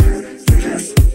Yes.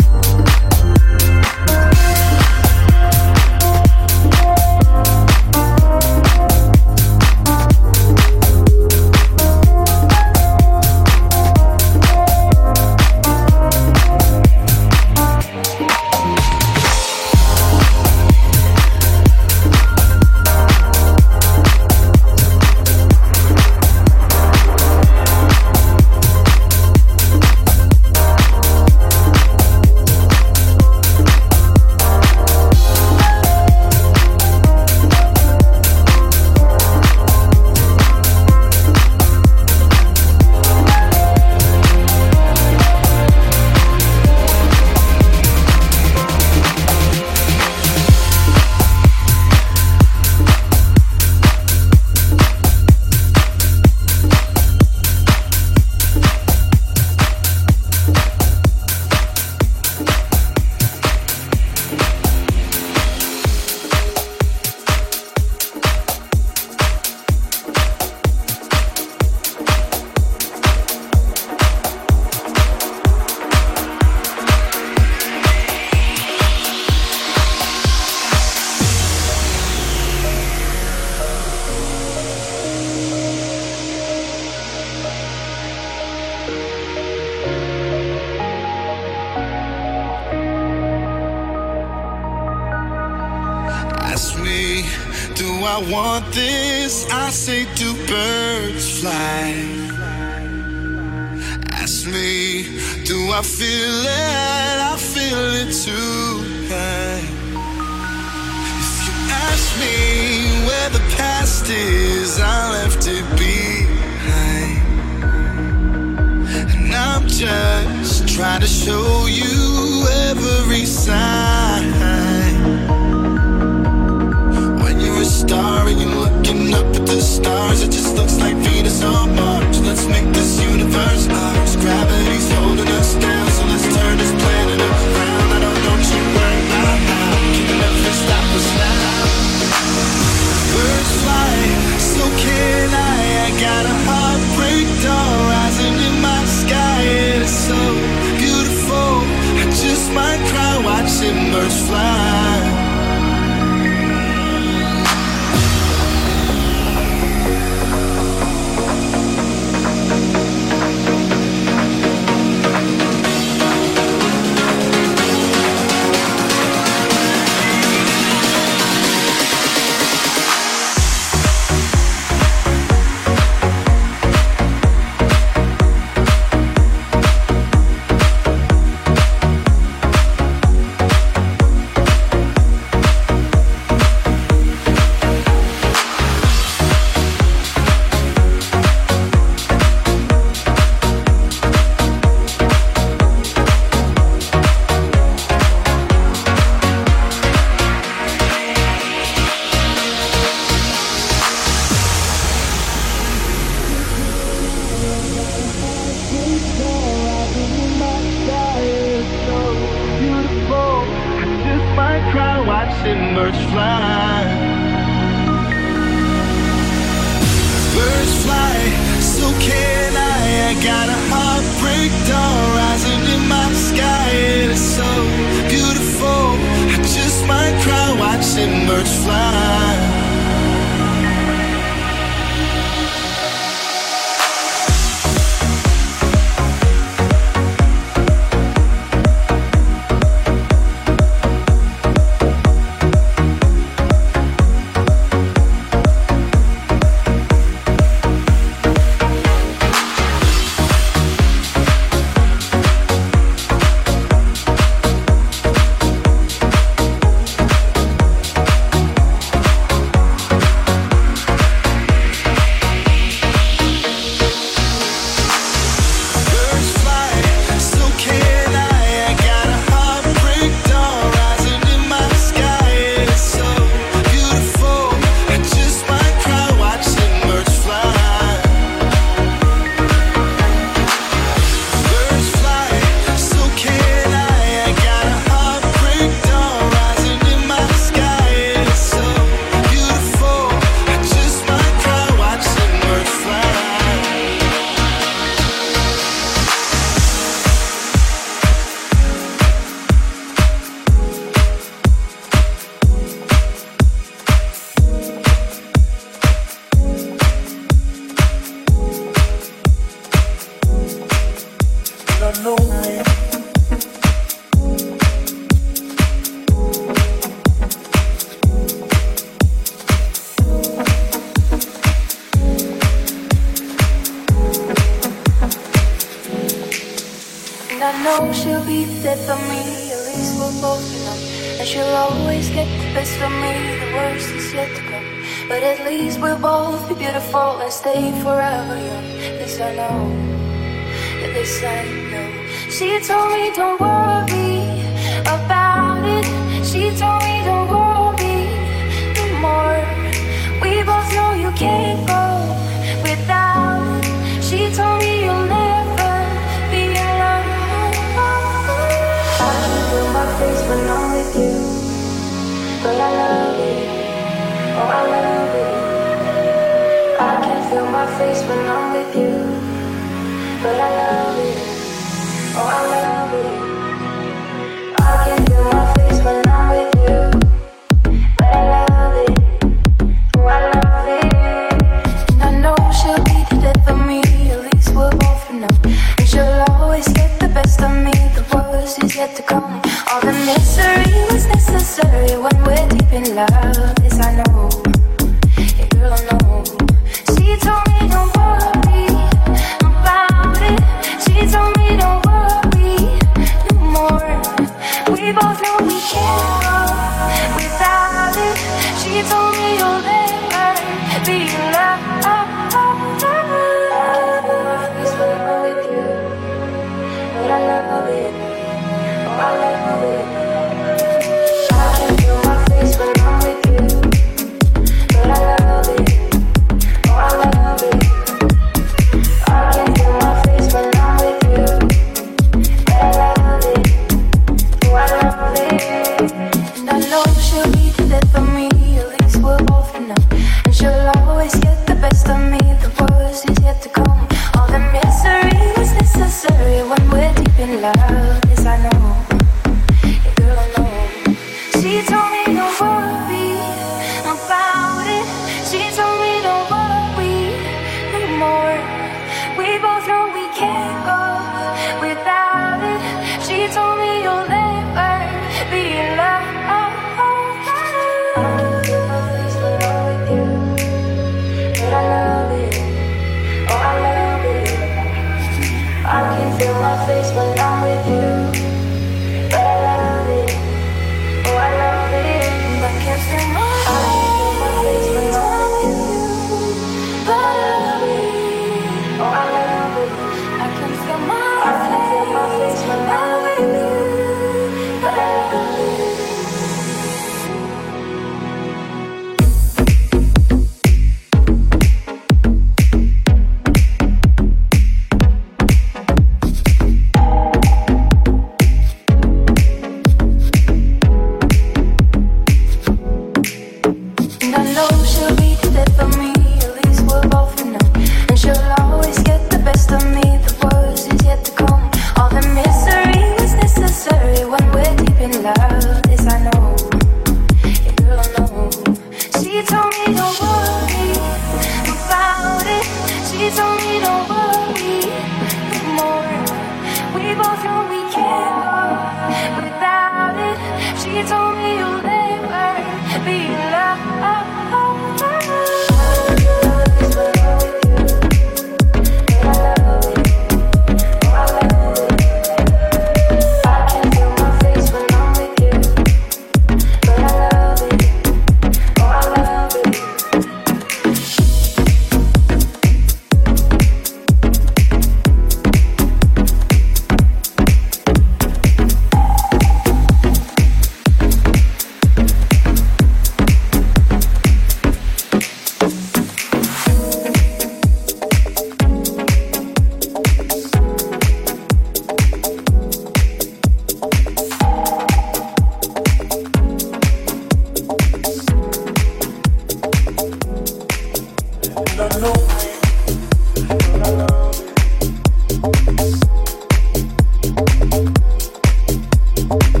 Oh.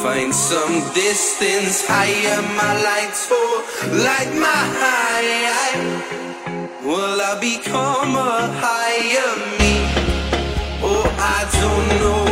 find some distance higher my lights for light my high will i become a higher me? Oh i don't know.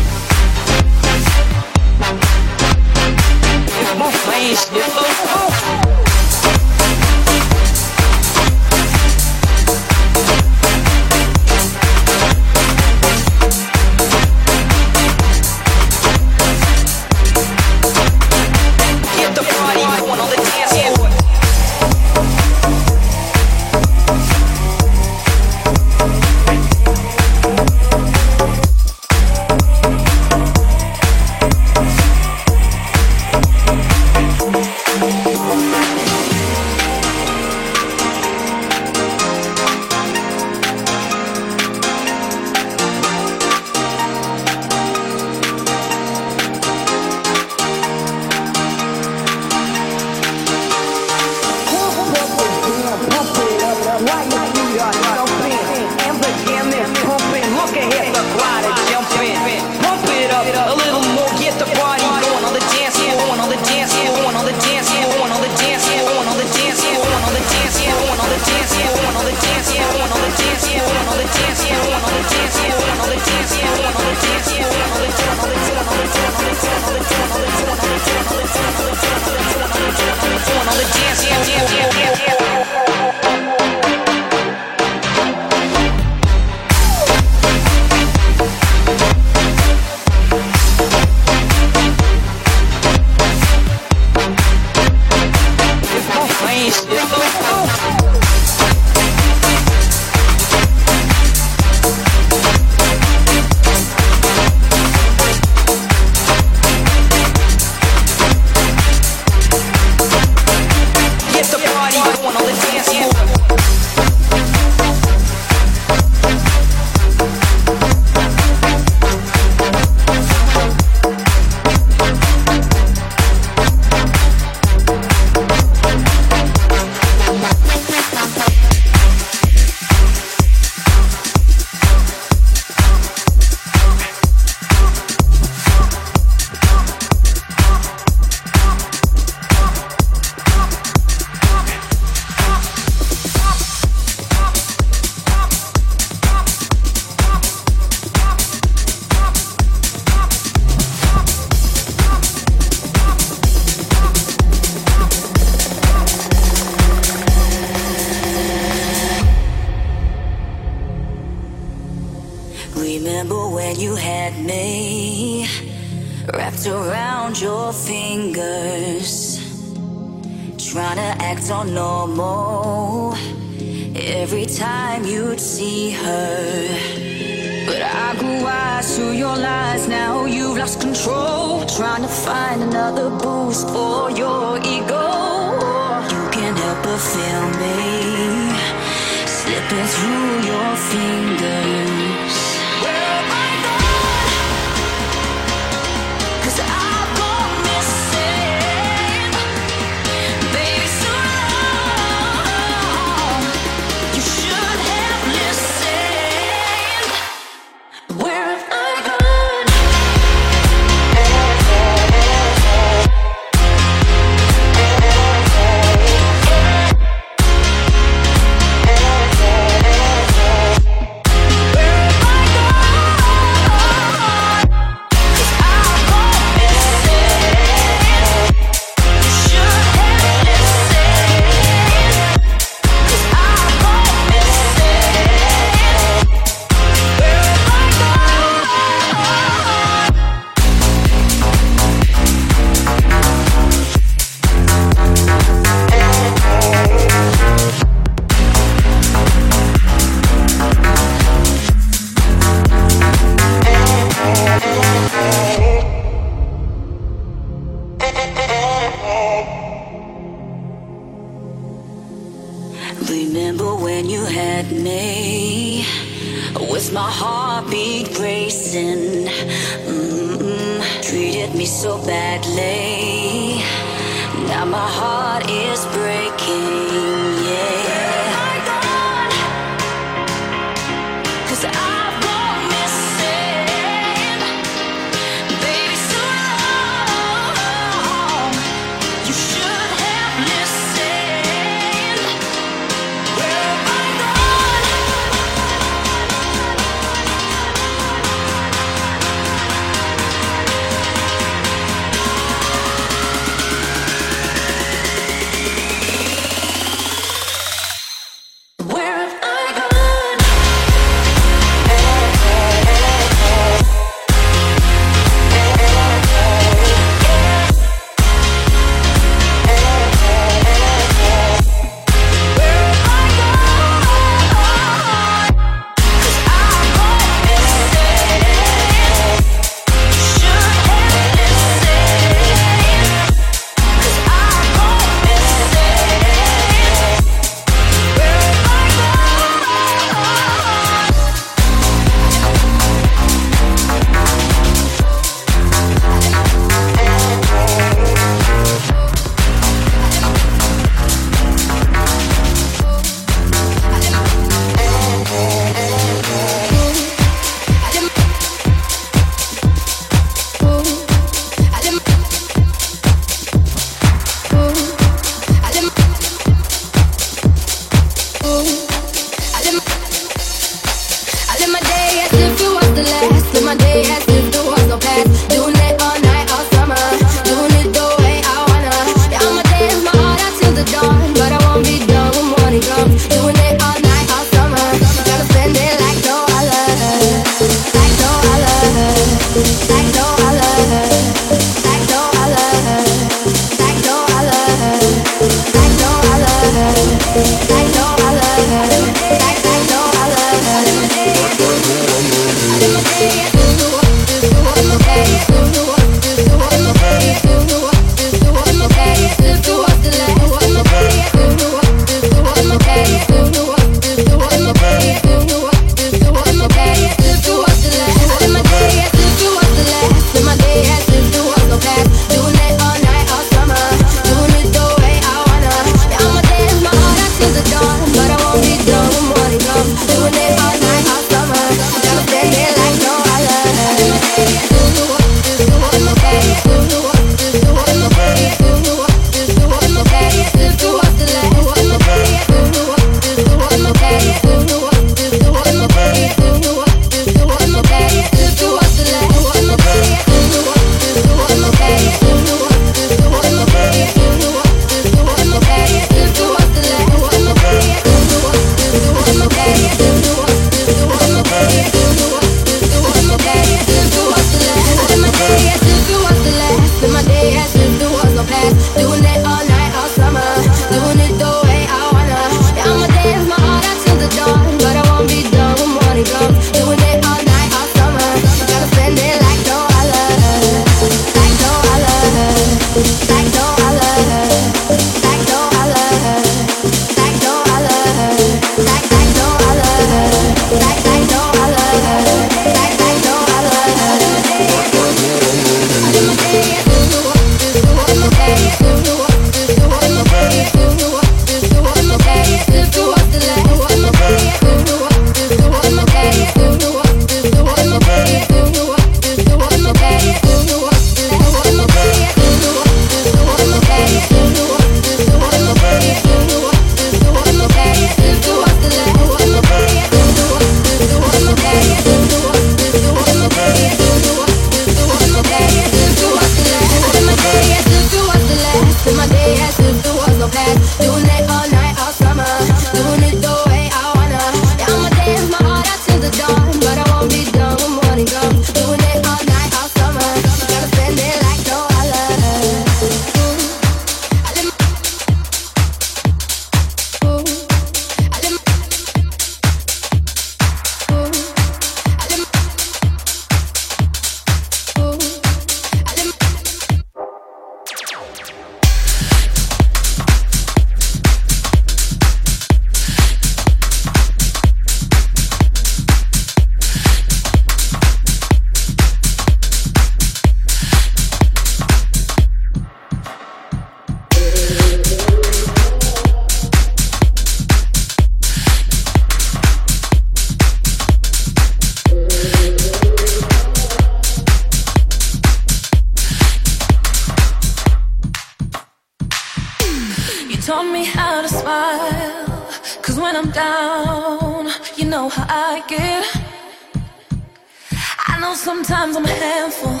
Sometimes I'm a handful,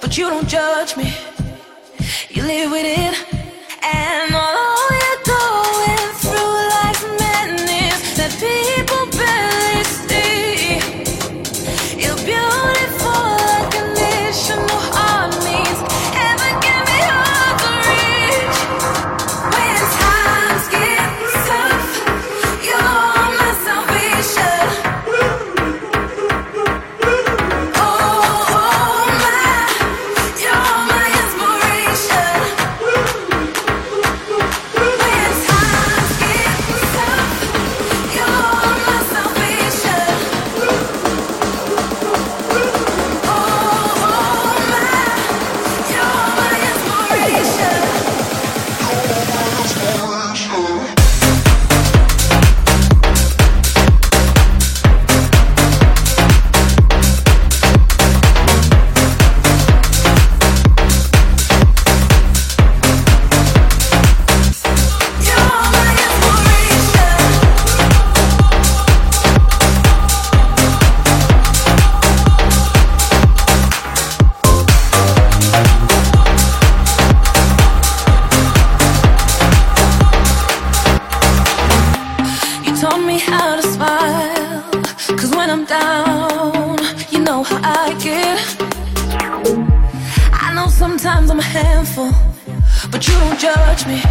but you don't judge me. You live with it, and I'm down, you know how I get. I know sometimes I'm a handful, but you don't judge me.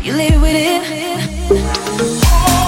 You live with it. Oh,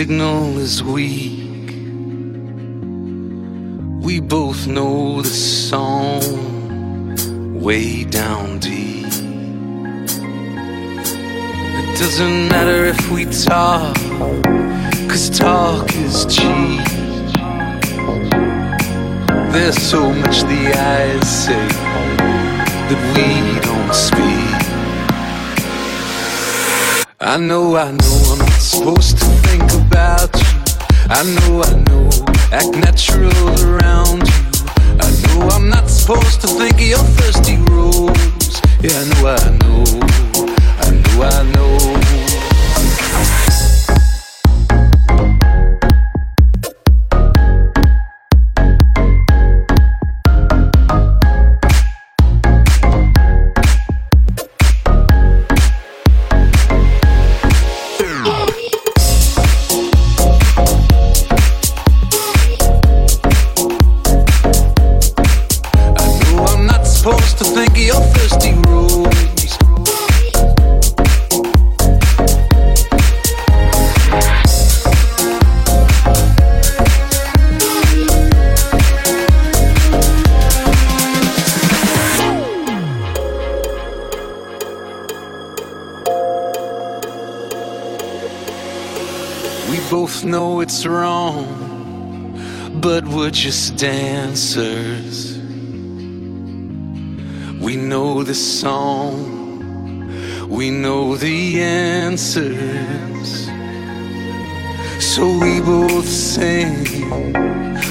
signal is weak. We both know the song way down deep. It doesn't matter if we talk, cause talk is cheap. There's so much the eyes say that we don't speak. I know, I know, I'm not supposed to think about you. I know, I know, act natural around you. I know I'm not supposed to think of your thirsty rose. Yeah, I know, I know, I know, I know. It's wrong, but we're just dancers. We know the song, we know the answers. So we both sing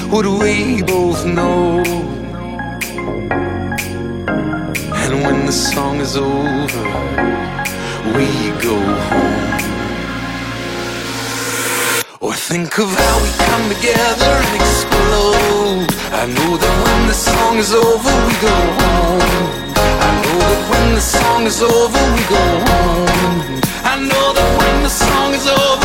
what we both know. And when the song is over, we go home. Think of how we come together and explode. I know that when the song is over, we go home. I know that when the song is over, we go home. I know that when the song is over.